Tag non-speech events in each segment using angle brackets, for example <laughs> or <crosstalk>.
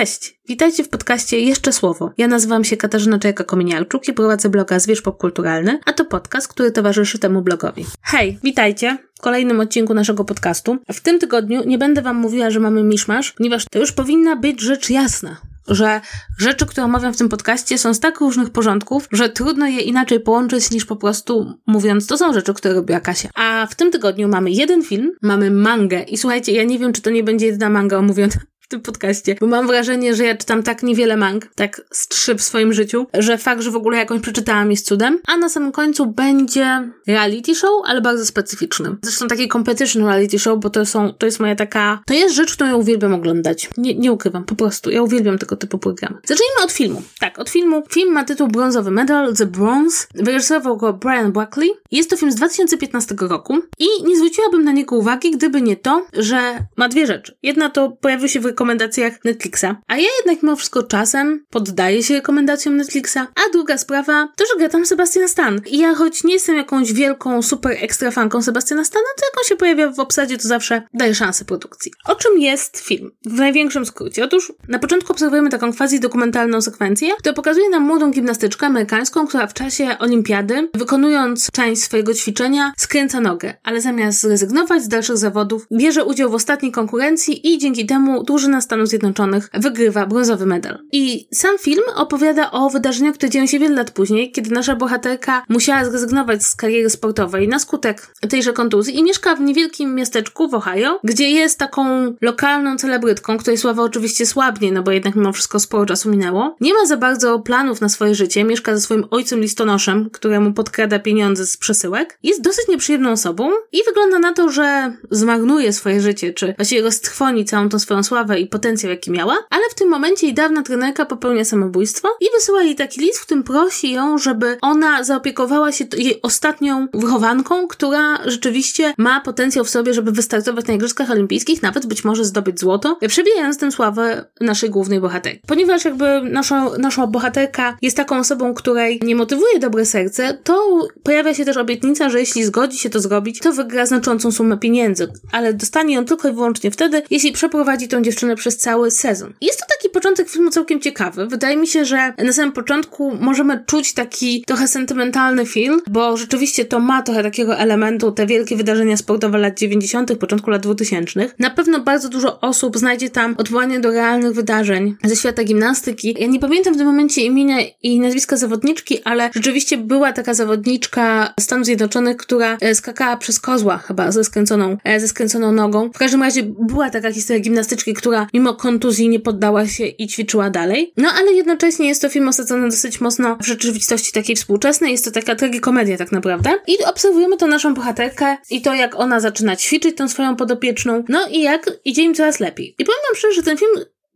Cześć, witajcie w podcaście Jeszcze Słowo. Ja nazywam się Katarzyna Czajka-Kominiarczuk i prowadzę bloga Zwierz Popkulturalny, a to podcast, który towarzyszy temu blogowi. Hej, witajcie w kolejnym odcinku naszego podcastu. W tym tygodniu nie będę wam mówiła, że mamy miszmasz, ponieważ to już powinna być rzecz jasna że rzeczy, które omawiam w tym podcaście są z tak różnych porządków, że trudno je inaczej połączyć niż po prostu mówiąc, to są rzeczy, które robiła Kasia. A w tym tygodniu mamy jeden film, mamy mangę i słuchajcie, ja nie wiem, czy to nie będzie jedna manga omówiona tym podcaście, bo mam wrażenie, że ja czytam tak niewiele mang, tak z trzy w swoim życiu, że fakt, że w ogóle jakąś przeczytałam jest cudem. A na samym końcu będzie reality show, ale bardzo specyficzny. Zresztą taki competition reality show, bo to są, to jest moja taka, to jest rzecz, którą ja uwielbiam oglądać. Nie, nie ukrywam, po prostu. Ja uwielbiam tego typu programy. Zacznijmy od filmu. Tak, od filmu. Film ma tytuł Brązowy Medal, The Bronze. Wyreżyserował go Brian Buckley. Jest to film z 2015 roku i nie zwróciłabym na niego uwagi, gdyby nie to, że ma dwie rzeczy. Jedna to pojawił się w rekomendacjach Netflixa. A ja jednak mimo wszystko czasem poddaję się rekomendacjom Netflixa. A druga sprawa to, że gra tam Sebastian Stan. I ja choć nie jestem jakąś wielką, super ekstra fanką Sebastiana Stana, to jak on się pojawia w obsadzie, to zawsze daje szansę produkcji. O czym jest film? W największym skrócie. Otóż na początku obserwujemy taką quasi dokumentalną sekwencję, która pokazuje nam młodą gimnastyczkę amerykańską, która w czasie olimpiady, wykonując część swojego ćwiczenia, skręca nogę, ale zamiast zrezygnować z dalszych zawodów, bierze udział w ostatniej konkurencji i dzięki temu dłuży drużyna Stanów Zjednoczonych wygrywa brązowy medal. I sam film opowiada o wydarzeniach, które dzieją się wiele lat później, kiedy nasza bohaterka musiała zrezygnować z kariery sportowej na skutek tejże kontuzji i mieszka w niewielkim miasteczku w Ohio, gdzie jest taką lokalną celebrytką, której sława oczywiście słabnie, no bo jednak mimo wszystko sporo czasu minęło. Nie ma za bardzo planów na swoje życie, mieszka ze swoim ojcem listonoszem, któremu podkrada pieniądze z przesyłek. Jest dosyć nieprzyjemną osobą i wygląda na to, że zmarnuje swoje życie, czy właściwie roztrwoni całą tą swoją sławę i potencjał, jaki miała, ale w tym momencie jej dawna trenerka popełnia samobójstwo i wysyła jej taki list, w którym prosi ją, żeby ona zaopiekowała się jej ostatnią wychowanką, która rzeczywiście ma potencjał w sobie, żeby wystartować na Igrzyskach Olimpijskich, nawet być może zdobyć złoto, przebijając tym sławę naszej głównej bohaterki. Ponieważ jakby nasza, nasza bohaterka jest taką osobą, której nie motywuje dobre serce, to pojawia się też obietnica, że jeśli zgodzi się to zrobić, to wygra znaczącą sumę pieniędzy, ale dostanie ją tylko i wyłącznie wtedy, jeśli przeprowadzi tą dziewczynę przez cały sezon. Jest to taki początek filmu całkiem ciekawy. Wydaje mi się, że na samym początku możemy czuć taki trochę sentymentalny film, bo rzeczywiście to ma trochę takiego elementu, te wielkie wydarzenia sportowe lat 90., początku lat 2000. Na pewno bardzo dużo osób znajdzie tam odwołanie do realnych wydarzeń ze świata gimnastyki. Ja nie pamiętam w tym momencie imienia i nazwiska zawodniczki, ale rzeczywiście była taka zawodniczka Stanów Zjednoczonych, która e, skakała przez kozła chyba ze skręconą, e, ze skręconą nogą. W każdym razie była taka historia gimnastyczki, która mimo kontuzji nie poddała się i ćwiczyła dalej. No ale jednocześnie jest to film osadzony dosyć mocno w rzeczywistości takiej współczesnej. Jest to taka tragikomedia tak naprawdę. I obserwujemy to naszą bohaterkę i to jak ona zaczyna ćwiczyć tą swoją podopieczną. No i jak idzie im coraz lepiej. I powiem wam szczerze, że ten film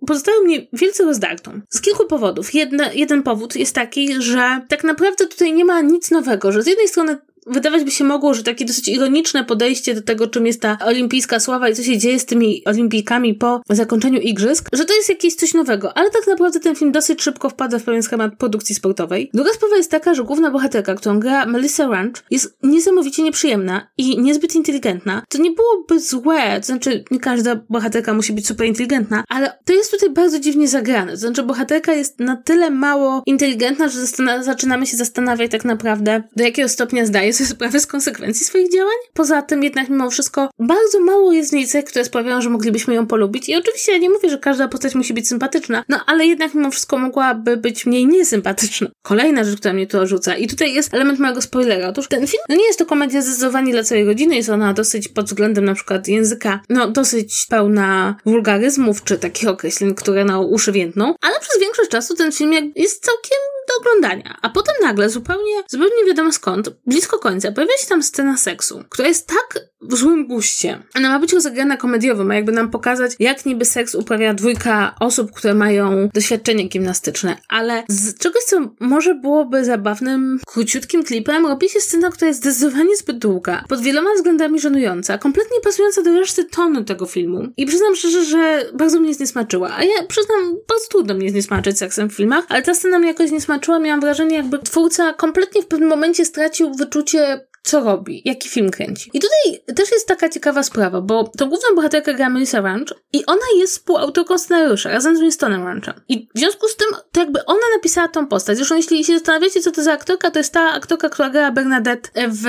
pozostawił mnie wielce rozdartą. Z kilku powodów. Jedna, jeden powód jest taki, że tak naprawdę tutaj nie ma nic nowego, że z jednej strony wydawać by się mogło, że takie dosyć ironiczne podejście do tego, czym jest ta olimpijska sława i co się dzieje z tymi olimpijkami po zakończeniu igrzysk, że to jest jakieś coś nowego, ale tak naprawdę ten film dosyć szybko wpada w pewien schemat produkcji sportowej. Druga sprawa jest taka, że główna bohaterka, którą gra Melissa Ranch, jest niesamowicie nieprzyjemna i niezbyt inteligentna. To nie byłoby złe, to znaczy nie każda bohaterka musi być super inteligentna, ale to jest tutaj bardzo dziwnie zagrane. To znaczy bohaterka jest na tyle mało inteligentna, że zaczynamy się zastanawiać tak naprawdę, do jakiego stopnia zdaje sobie sprawę z konsekwencji swoich działań. Poza tym jednak mimo wszystko bardzo mało jest w niej cech, które sprawiają, że moglibyśmy ją polubić. I oczywiście ja nie mówię, że każda postać musi być sympatyczna, no ale jednak mimo wszystko mogłaby być mniej niesympatyczna. Kolejna rzecz, która mnie tu rzuca i tutaj jest element mojego spoilera. Otóż ten film, no nie jest to komedia zdecydowanie dla całej rodziny, jest ona dosyć pod względem na przykład języka, no dosyć pełna wulgaryzmów, czy takich określeń, które na uszy więdną, ale przez większość czasu ten film jest całkiem do oglądania. A potem nagle, zupełnie, zupełnie nie wiadomo skąd, blisko końca, pojawia się tam scena seksu, która jest tak w złym guście. Ona ma być rozegrana komediowo, ma jakby nam pokazać, jak niby seks uprawia dwójka osób, które mają doświadczenie gimnastyczne, ale z czegoś, co może byłoby zabawnym, króciutkim klipem, robi się scena, która jest zdecydowanie zbyt długa, pod wieloma względami żenująca, kompletnie pasująca do reszty tonu tego filmu. I przyznam szczerze, że bardzo mnie zniesmaczyła. A ja przyznam, bardzo trudno mnie zniesmaczyć seksem w filmach, ale ta scena mnie jakoś nie smaczyła. Miałam wrażenie, jakby twórca kompletnie w pewnym momencie stracił wyczucie co robi, jaki film kręci. I tutaj też jest taka ciekawa sprawa, bo to główną bohaterkę gra Melissa Ranch i ona jest współautorką scenariusza razem z Winstonem Ranchem. I w związku z tym to jakby ona napisała tą postać. Zresztą jeśli się zastanawiacie, co to za aktorka, to jest ta aktorka, która gra Bernadette w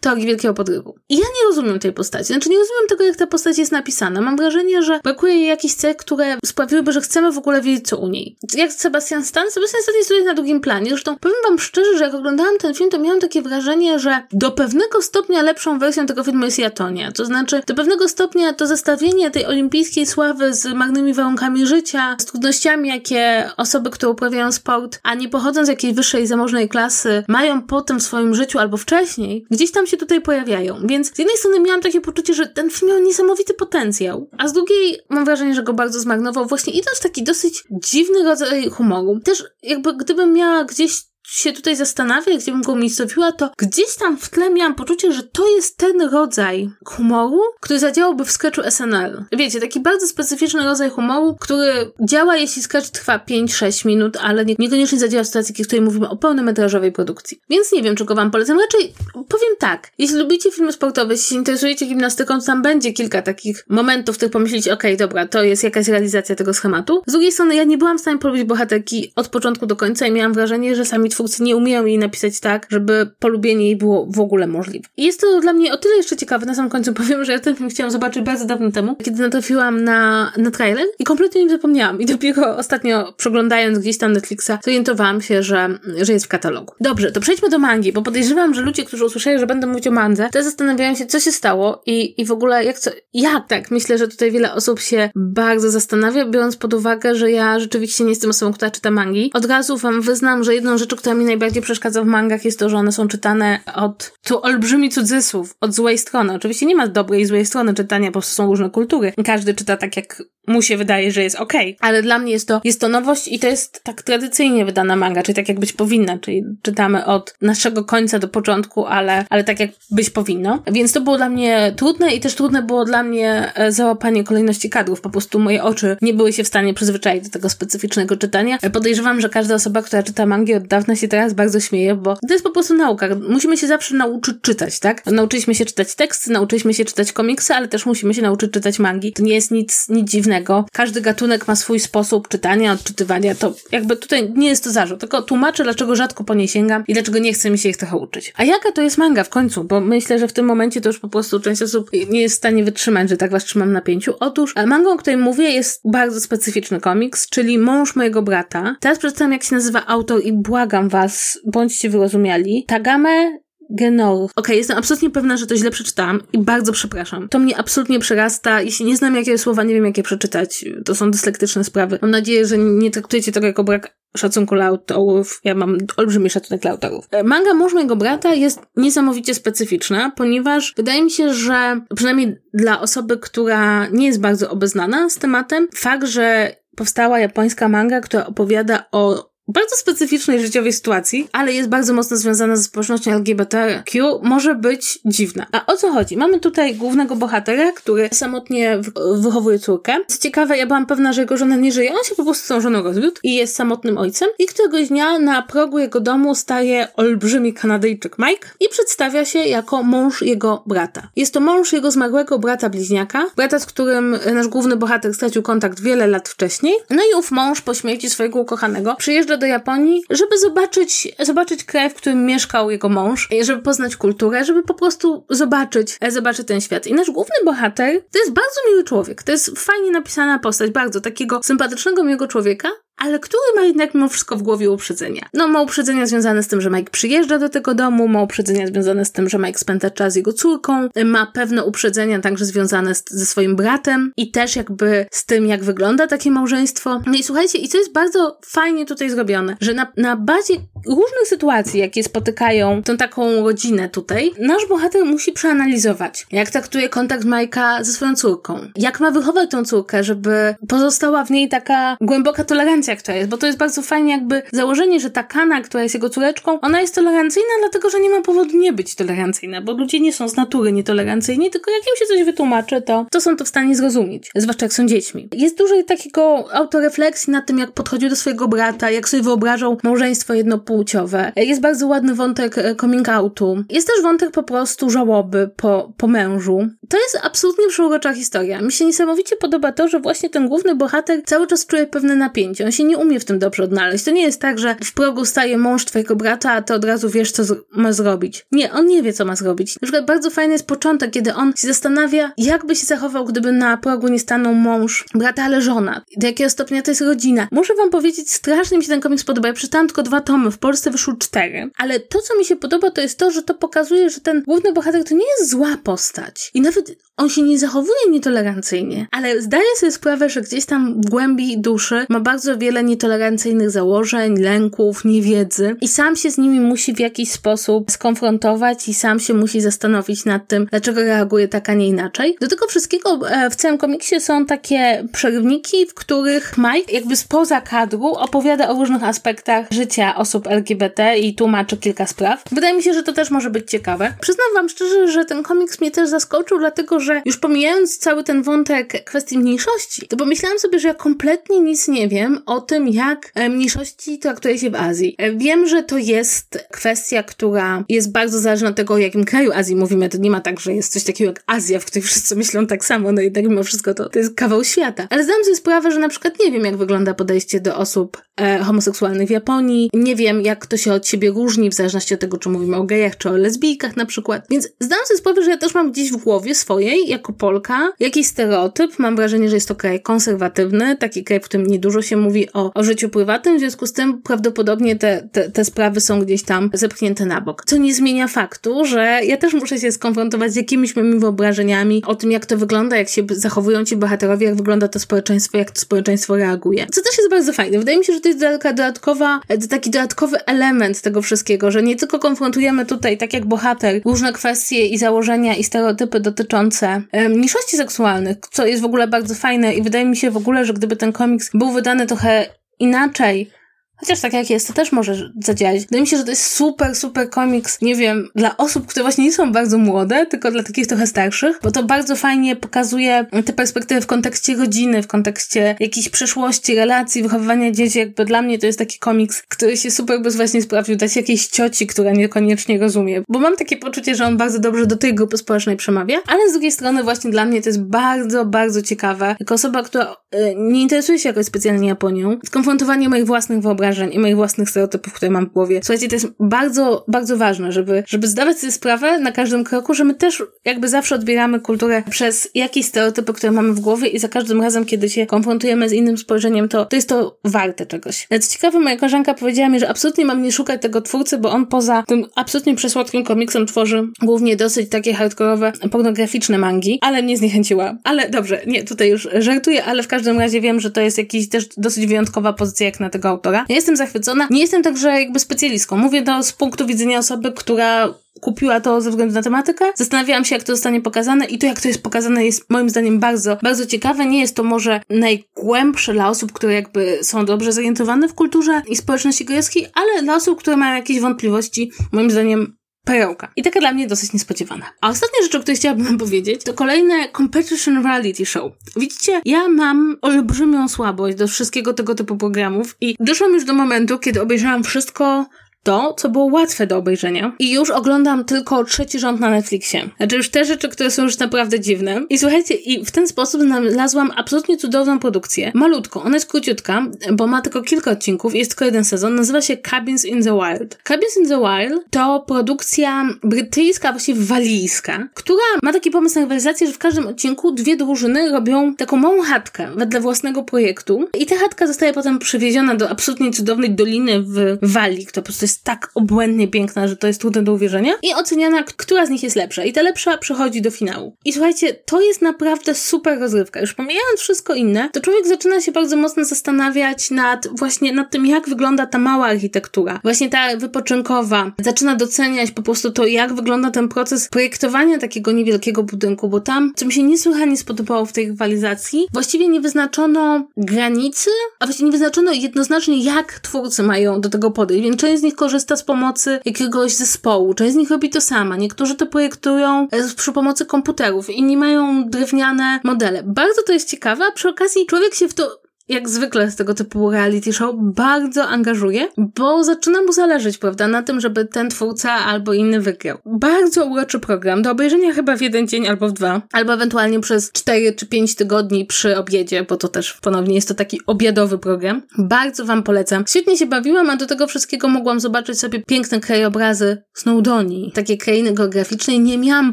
Teorii Wielkiego Podrywu. I ja nie rozumiem tej postaci. Znaczy nie rozumiem tego, jak ta postać jest napisana. Mam wrażenie, że brakuje jej jakichś cech, które sprawiłyby, że chcemy w ogóle wiedzieć, co u niej. Jak Sebastian Stan? Sebastian Stan jest tutaj na drugim planie. Zresztą powiem wam szczerze, że jak oglądałam ten film, to miałam takie wrażenie, że do pewnego stopnia lepszą wersją tego filmu jest Jatonia. To znaczy, do pewnego stopnia to zestawienie tej olimpijskiej sławy z marnymi warunkami życia, z trudnościami, jakie osoby, które uprawiają sport, a nie pochodząc z jakiejś wyższej, zamożnej klasy, mają potem w swoim życiu albo wcześniej, gdzieś tam się tutaj pojawiają. Więc z jednej strony miałam takie poczucie, że ten film miał niesamowity potencjał, a z drugiej mam wrażenie, że go bardzo zmarnował, właśnie idąc w taki dosyć dziwny rodzaj humoru. Też jakby gdybym miała gdzieś się tutaj zastanawiać, gdzie bym go umiejscowiła, to gdzieś tam w tle miałam poczucie, że to jest ten rodzaj humoru, który zadziałałby w sketchu SNL. Wiecie, taki bardzo specyficzny rodzaj humoru, który działa, jeśli sketch trwa 5-6 minut, ale nie, niekoniecznie zadziała w sytuacji, w której mówimy o pełnometrażowej produkcji. Więc nie wiem, czego wam polecam. Raczej powiem tak, jeśli lubicie filmy sportowe, jeśli się interesujecie gimnastyką, to tam będzie kilka takich momentów, w których pomyślicie, okej, okay, dobra, to jest jakaś realizacja tego schematu. Z drugiej strony, ja nie byłam w stanie polubić bohaterki od początku do końca i miałam wrażenie, że sami twórcy nie umieją jej napisać tak, żeby polubienie jej było w ogóle możliwe. I jest to dla mnie o tyle jeszcze ciekawe, na samym końcu <laughs> powiem, że ja ten film chciałam zobaczyć bardzo dawno temu, kiedy natrafiłam na, na trailer i kompletnie nim zapomniałam. I dopiero ostatnio przeglądając gdzieś tam Netflixa, zorientowałam się, że, że jest w katalogu. Dobrze, to przejdźmy do mangi, bo podejrzewam, że ludzie, którzy usłyszeli, że będę mówić o mandze, to zastanawiają się, co się stało i, i w ogóle jak co, jak tak? Myślę, że tutaj wiele osób się bardzo zastanawia, biorąc pod uwagę, że ja rzeczywiście nie jestem osobą, która czyta mangi. Od razu wam wyznam, że jedną rzecz, która mi najbardziej przeszkadza w mangach jest to, że one są czytane od tu olbrzymi cudzysłów, od złej strony. Oczywiście nie ma dobrej i złej strony czytania, po prostu są różne kultury. Każdy czyta tak, jak mu się wydaje, że jest okej. Okay. Ale dla mnie jest to, jest to nowość i to jest tak tradycyjnie wydana manga, czyli tak jak być powinna, czyli czytamy od naszego końca do początku, ale, ale tak jak być powinno. Więc to było dla mnie trudne i też trudne było dla mnie e, załapanie kolejności kadrów. Po prostu moje oczy nie były się w stanie przyzwyczaić do tego specyficznego czytania. Podejrzewam, że każda osoba, która czyta mangi od dawna się teraz bardzo śmieje, bo to jest po prostu nauka. Musimy się zawsze nauczyć czytać, tak? Nauczyliśmy się czytać teksty, nauczyliśmy się czytać komiksy, ale też musimy się nauczyć czytać mangi. To nie jest nic, nic dziwnego. Każdy gatunek ma swój sposób czytania, odczytywania. To jakby tutaj nie jest to zarzut, tylko tłumaczę, dlaczego rzadko po niej sięgam i dlaczego nie chce mi się ich trochę uczyć. A jaka to jest manga w końcu? Bo myślę, że w tym momencie to już po prostu część osób nie jest w stanie wytrzymać, że tak was trzymam na pięciu. Otóż mangą, o której mówię, jest bardzo specyficzny komiks, czyli Mąż mojego brata. Teraz przedstawiam, jak się nazywa autor i błagam was, bądźcie wyrozumiali. Tagame Genor. Okej, okay, jestem absolutnie pewna, że to źle przeczytałam i bardzo przepraszam. To mnie absolutnie przerasta. Jeśli nie znam jakie słowa, nie wiem jakie przeczytać. To są dyslektyczne sprawy. Mam nadzieję, że nie traktujecie tego jako brak szacunku dla autorów. Ja mam olbrzymi szacunek dla autorów. E, manga Mąż mojego brata jest niesamowicie specyficzna, ponieważ wydaje mi się, że przynajmniej dla osoby, która nie jest bardzo obeznana z tematem, fakt, że powstała japońska manga, która opowiada o bardzo specyficznej życiowej sytuacji, ale jest bardzo mocno związana ze społecznością LGBTQ, może być dziwna. A o co chodzi? Mamy tutaj głównego bohatera, który samotnie wychowuje córkę. Co ciekawe, ja byłam pewna, że jego żona nie żyje, on się po prostu z tą żoną rozwiódł i jest samotnym ojcem. I któregoś dnia na progu jego domu staje olbrzymi Kanadyjczyk Mike i przedstawia się jako mąż jego brata. Jest to mąż jego zmarłego brata bliźniaka, brata, z którym nasz główny bohater stracił kontakt wiele lat wcześniej. No i ów mąż po śmierci swojego ukochanego przyjeżdża do Japonii, żeby zobaczyć, zobaczyć kraj, w którym mieszkał jego mąż, żeby poznać kulturę, żeby po prostu zobaczyć, e, zobaczyć ten świat. I nasz główny bohater to jest bardzo miły człowiek. To jest fajnie napisana postać, bardzo takiego sympatycznego, miłego człowieka, ale który ma jednak mimo wszystko w głowie uprzedzenia. No, ma uprzedzenia związane z tym, że Mike przyjeżdża do tego domu, ma uprzedzenia związane z tym, że Mike spędza czas z jego córką, ma pewne uprzedzenia także związane z, ze swoim bratem i też jakby z tym, jak wygląda takie małżeństwo. No i słuchajcie, i co jest bardzo fajnie tutaj zrobione, że na, na bazie różnych sytuacji, jakie spotykają tą taką rodzinę tutaj, nasz bohater musi przeanalizować, jak traktuje kontakt Majka ze swoją córką, jak ma wychować tą córkę, żeby pozostała w niej taka głęboka tolerancja tolerancja, która jest, bo to jest bardzo fajnie jakby założenie, że ta Kana, która jest jego córeczką, ona jest tolerancyjna, dlatego, że nie ma powodu nie być tolerancyjna, bo ludzie nie są z natury nietolerancyjni, tylko jak im się coś wytłumaczy, to, to są to w stanie zrozumieć, zwłaszcza jak są dziećmi. Jest dużo takiego autorefleksji nad tym, jak podchodził do swojego brata, jak sobie wyobrażał małżeństwo jednopłciowe. Jest bardzo ładny wątek e, coming outu. Jest też wątek po prostu żałoby po, po mężu. To jest absolutnie przeurocza historia. Mi się niesamowicie podoba to, że właśnie ten główny bohater cały czas czuje pewne napięcie. On się nie umie w tym dobrze odnaleźć. To nie jest tak, że w progu staje mąż twojego brata, a ty od razu wiesz, co ma zrobić. Nie, on nie wie, co ma zrobić. Na przykład bardzo fajny jest początek, kiedy on się zastanawia, jak by się zachował, gdyby na progu nie stanął mąż brata, ale żona. Do jakiego stopnia to jest rodzina. Muszę wam powiedzieć, strasznie mi się ten komiks podoba. Ja przeczytałam tylko dwa tomy, w Polsce wyszły cztery. Ale to, co mi się podoba, to jest to, że to pokazuje, że ten główny bohater to nie jest zła postać. I nawet on się nie zachowuje nietolerancyjnie, ale zdaje sobie sprawę, że gdzieś tam w głębi duszy ma bardzo wiele nietolerancyjnych założeń, lęków, niewiedzy i sam się z nimi musi w jakiś sposób skonfrontować i sam się musi zastanowić nad tym, dlaczego reaguje tak, a nie inaczej. Do tego wszystkiego e, w całym komiksie są takie przerywniki, w których Mike jakby spoza kadru opowiada o różnych aspektach życia osób LGBT i tłumaczy kilka spraw. Wydaje mi się, że to też może być ciekawe. Przyznam wam szczerze, że ten komiks mnie też zaskoczył, dlatego że już pomijając cały ten wątek kwestii mniejszości, to pomyślałam sobie, że ja kompletnie nic nie wiem o tym, jak e, mniejszości traktuje się w Azji. E, wiem, że to jest kwestia, która jest bardzo zależna od tego, o jakim kraju Azji mówimy. To nie ma tak, że jest coś takiego jak Azja, w której wszyscy myślą tak samo, no i tak mimo wszystko to, to jest kawał świata. Ale zdam sobie sprawę, że na przykład nie wiem, jak wygląda podejście do osób homoseksualnych w Japonii. Nie wiem, jak to się od siebie różni, w zależności od tego, czy mówimy o gejach, czy o lesbijkach na przykład. Więc zdam sobie sprawę, że ja też mam gdzieś w głowie swojej, jako Polka, jakiś stereotyp. Mam wrażenie, że jest to kraj konserwatywny, taki kraj, w którym niedużo się mówi o, o życiu prywatnym, w związku z tym prawdopodobnie te, te, te sprawy są gdzieś tam zepchnięte na bok. Co nie zmienia faktu, że ja też muszę się skonfrontować z jakimiś moimi wyobrażeniami o tym, jak to wygląda, jak się zachowują ci bohaterowie, jak wygląda to społeczeństwo, jak to społeczeństwo reaguje. Co też jest bardzo fajne. Wydaje mi się, że to jest taka dodatkowa, taki dodatkowy element tego wszystkiego, że nie tylko konfrontujemy tutaj, tak jak bohater, różne kwestie i założenia i stereotypy dotyczące mniejszości seksualnych, co jest w ogóle bardzo fajne i wydaje mi się w ogóle, że gdyby ten komiks był wydany trochę inaczej, Chociaż tak jak jest, to też może zadziałać. Wydaje mi się, że to jest super, super komiks, nie wiem, dla osób, które właśnie nie są bardzo młode, tylko dla takich trochę starszych, bo to bardzo fajnie pokazuje te perspektywy w kontekście rodziny, w kontekście jakiejś przeszłości, relacji, wychowywania dzieci. Jakby dla mnie to jest taki komiks, który się super by właśnie sprawdził dać jakiejś cioci, która niekoniecznie rozumie. Bo mam takie poczucie, że on bardzo dobrze do tej grupy społecznej przemawia, ale z drugiej strony właśnie dla mnie to jest bardzo, bardzo ciekawe. Jako osoba, która y, nie interesuje się jakoś specjalnie Japonią, skonfrontowanie moich własnych wyobrażeń wyobrażeń i moich własnych stereotypów, które mam w głowie. Słuchajcie, to jest bardzo, bardzo ważne, żeby, żeby zdawać sobie sprawę na każdym kroku, że my też jakby zawsze odbieramy kulturę przez jakieś stereotypy, które mamy w głowie i za każdym razem, kiedy się konfrontujemy z innym spojrzeniem, to, to jest to warte czegoś. Co ciekawe, moja koleżanka powiedziała mi, że absolutnie mam nie szukać tego twórcy, bo on poza tym absolutnie przesłodkim komiksem tworzy głównie dosyć takie hardkorowe, pornograficzne mangi, ale mnie zniechęciła. Ale dobrze, nie, tutaj już żartuję, ale w każdym razie wiem, że to jest jakiś też dosyć wyjątkowa pozycja jak na tego autora. Ja jestem zachwycona. Nie jestem także jakby specjalistką. Mówię to z punktu widzenia osoby, która kupiła to ze względu na tematykę. Zastanawiałam się, jak to zostanie pokazane i to, jak to jest pokazane, jest moim zdaniem bardzo, bardzo ciekawe. Nie jest to może najgłębsze dla osób, które jakby są dobrze zorientowane w kulturze i społeczności greckiej, ale dla osób, które mają jakieś wątpliwości, moim zdaniem perełka. I taka dla mnie dosyć niespodziewana. A ostatnia rzecz, o której chciałabym wam powiedzieć, to kolejne competition reality show. Widzicie, ja mam olbrzymią słabość do wszystkiego tego typu programów i doszłam już do momentu, kiedy obejrzałam wszystko to, co było łatwe do obejrzenia. I już oglądam tylko trzeci rząd na Netflixie. Znaczy już te rzeczy, które są już naprawdę dziwne. I słuchajcie, i w ten sposób znalazłam absolutnie cudowną produkcję. Malutką, ona jest króciutka, bo ma tylko kilka odcinków, jest tylko jeden sezon, nazywa się Cabins in the Wild. Cabins in the Wild to produkcja brytyjska, właściwie walijska, która ma taki pomysł na rywalizację, że w każdym odcinku dwie drużyny robią taką małą chatkę wedle własnego projektu i ta chatka zostaje potem przewieziona do absolutnie cudownej doliny w Walii, która po prostu jest jest tak obłędnie piękna, że to jest trudne do uwierzenia. I oceniana, która z nich jest lepsza. I ta lepsza przechodzi do finału. I słuchajcie, to jest naprawdę super rozrywka. Już pomijając wszystko inne, to człowiek zaczyna się bardzo mocno zastanawiać nad właśnie nad tym, jak wygląda ta mała architektura. Właśnie ta wypoczynkowa. Zaczyna doceniać po prostu to, jak wygląda ten proces projektowania takiego niewielkiego budynku, bo tam, co mi się niesłychanie spodobało w tej rywalizacji, właściwie nie wyznaczono granicy, a właściwie nie wyznaczono jednoznacznie, jak twórcy mają do tego podejść, więc część z nich korzysta z pomocy jakiegoś zespołu, część z nich robi to sama, niektórzy to projektują e, przy pomocy komputerów, inni mają drewniane modele. Bardzo to jest ciekawe, a przy okazji człowiek się w to jak zwykle z tego typu reality show, bardzo angażuje, bo zaczyna mu zależeć, prawda, na tym, żeby ten twórca albo inny wygrał. Bardzo uroczy program, do obejrzenia chyba w jeden dzień albo w dwa, albo ewentualnie przez cztery czy pięć tygodni przy obiedzie, bo to też ponownie jest to taki obiadowy program. Bardzo Wam polecam. Świetnie się bawiłam, a do tego wszystkiego mogłam zobaczyć sobie piękne krajobrazy Snowdonii, takie krainy geograficzne. Nie miałam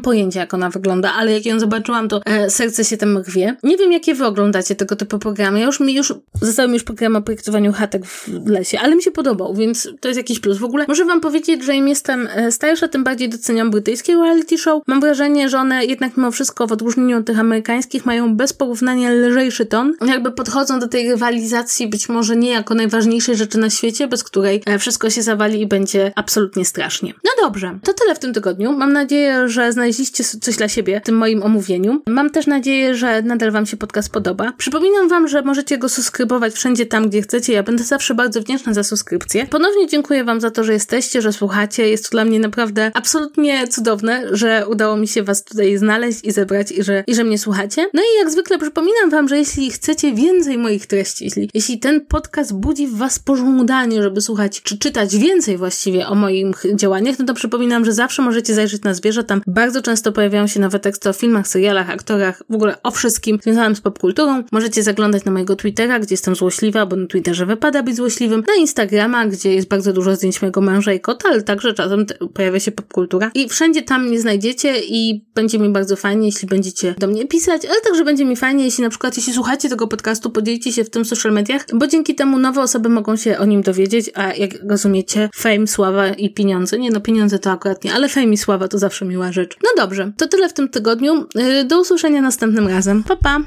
pojęcia, jak ona wygląda, ale jak ją zobaczyłam, to e, serce się tam rwie. Nie wiem, jakie Wy oglądacie tego typu programy. Ja już mi już już, został mi już program o projektowaniu chatek w lesie, ale mi się podobał, więc to jest jakiś plus. W ogóle muszę wam powiedzieć, że im jestem e, starsza, tym bardziej doceniam brytyjskie reality show. Mam wrażenie, że one jednak mimo wszystko w odróżnieniu od tych amerykańskich mają bez porównania lżejszy ton. Jakby podchodzą do tej rywalizacji być może nie jako najważniejszej rzeczy na świecie, bez której e, wszystko się zawali i będzie absolutnie strasznie. No dobrze, to tyle w tym tygodniu. Mam nadzieję, że znaleźliście coś dla siebie w tym moim omówieniu. Mam też nadzieję, że nadal wam się podcast podoba. Przypominam wam, że możecie go subskrybować wszędzie tam, gdzie chcecie. Ja będę zawsze bardzo wdzięczna za subskrypcję. Ponownie dziękuję Wam za to, że jesteście, że słuchacie. Jest to dla mnie naprawdę absolutnie cudowne, że udało mi się Was tutaj znaleźć i zebrać i że, i że mnie słuchacie. No i jak zwykle przypominam Wam, że jeśli chcecie więcej moich treści, jeśli, jeśli ten podcast budzi w Was pożądanie, żeby słuchać czy czytać więcej właściwie o moich działaniach, no to przypominam, że zawsze możecie zajrzeć na zwierzę. Tam bardzo często pojawiają się nowe teksty o filmach, serialach, aktorach, w ogóle o wszystkim związanym z popkulturą. Możecie zaglądać na mojego Twittera Twittera, gdzie jestem złośliwa, bo na Twitterze wypada być złośliwym, na Instagrama, gdzie jest bardzo dużo zdjęć mojego męża i kota, ale także czasem pojawia się popkultura. I wszędzie tam mnie znajdziecie i będzie mi bardzo fajnie, jeśli będziecie do mnie pisać, ale także będzie mi fajnie, jeśli na przykład, jeśli słuchacie tego podcastu, podzielicie się w tym social mediach, bo dzięki temu nowe osoby mogą się o nim dowiedzieć, a jak rozumiecie, fame, sława i pieniądze, nie no pieniądze to akurat nie, ale fame i sława to zawsze miła rzecz. No dobrze, to tyle w tym tygodniu. Yy, do usłyszenia następnym razem. Pa, pa!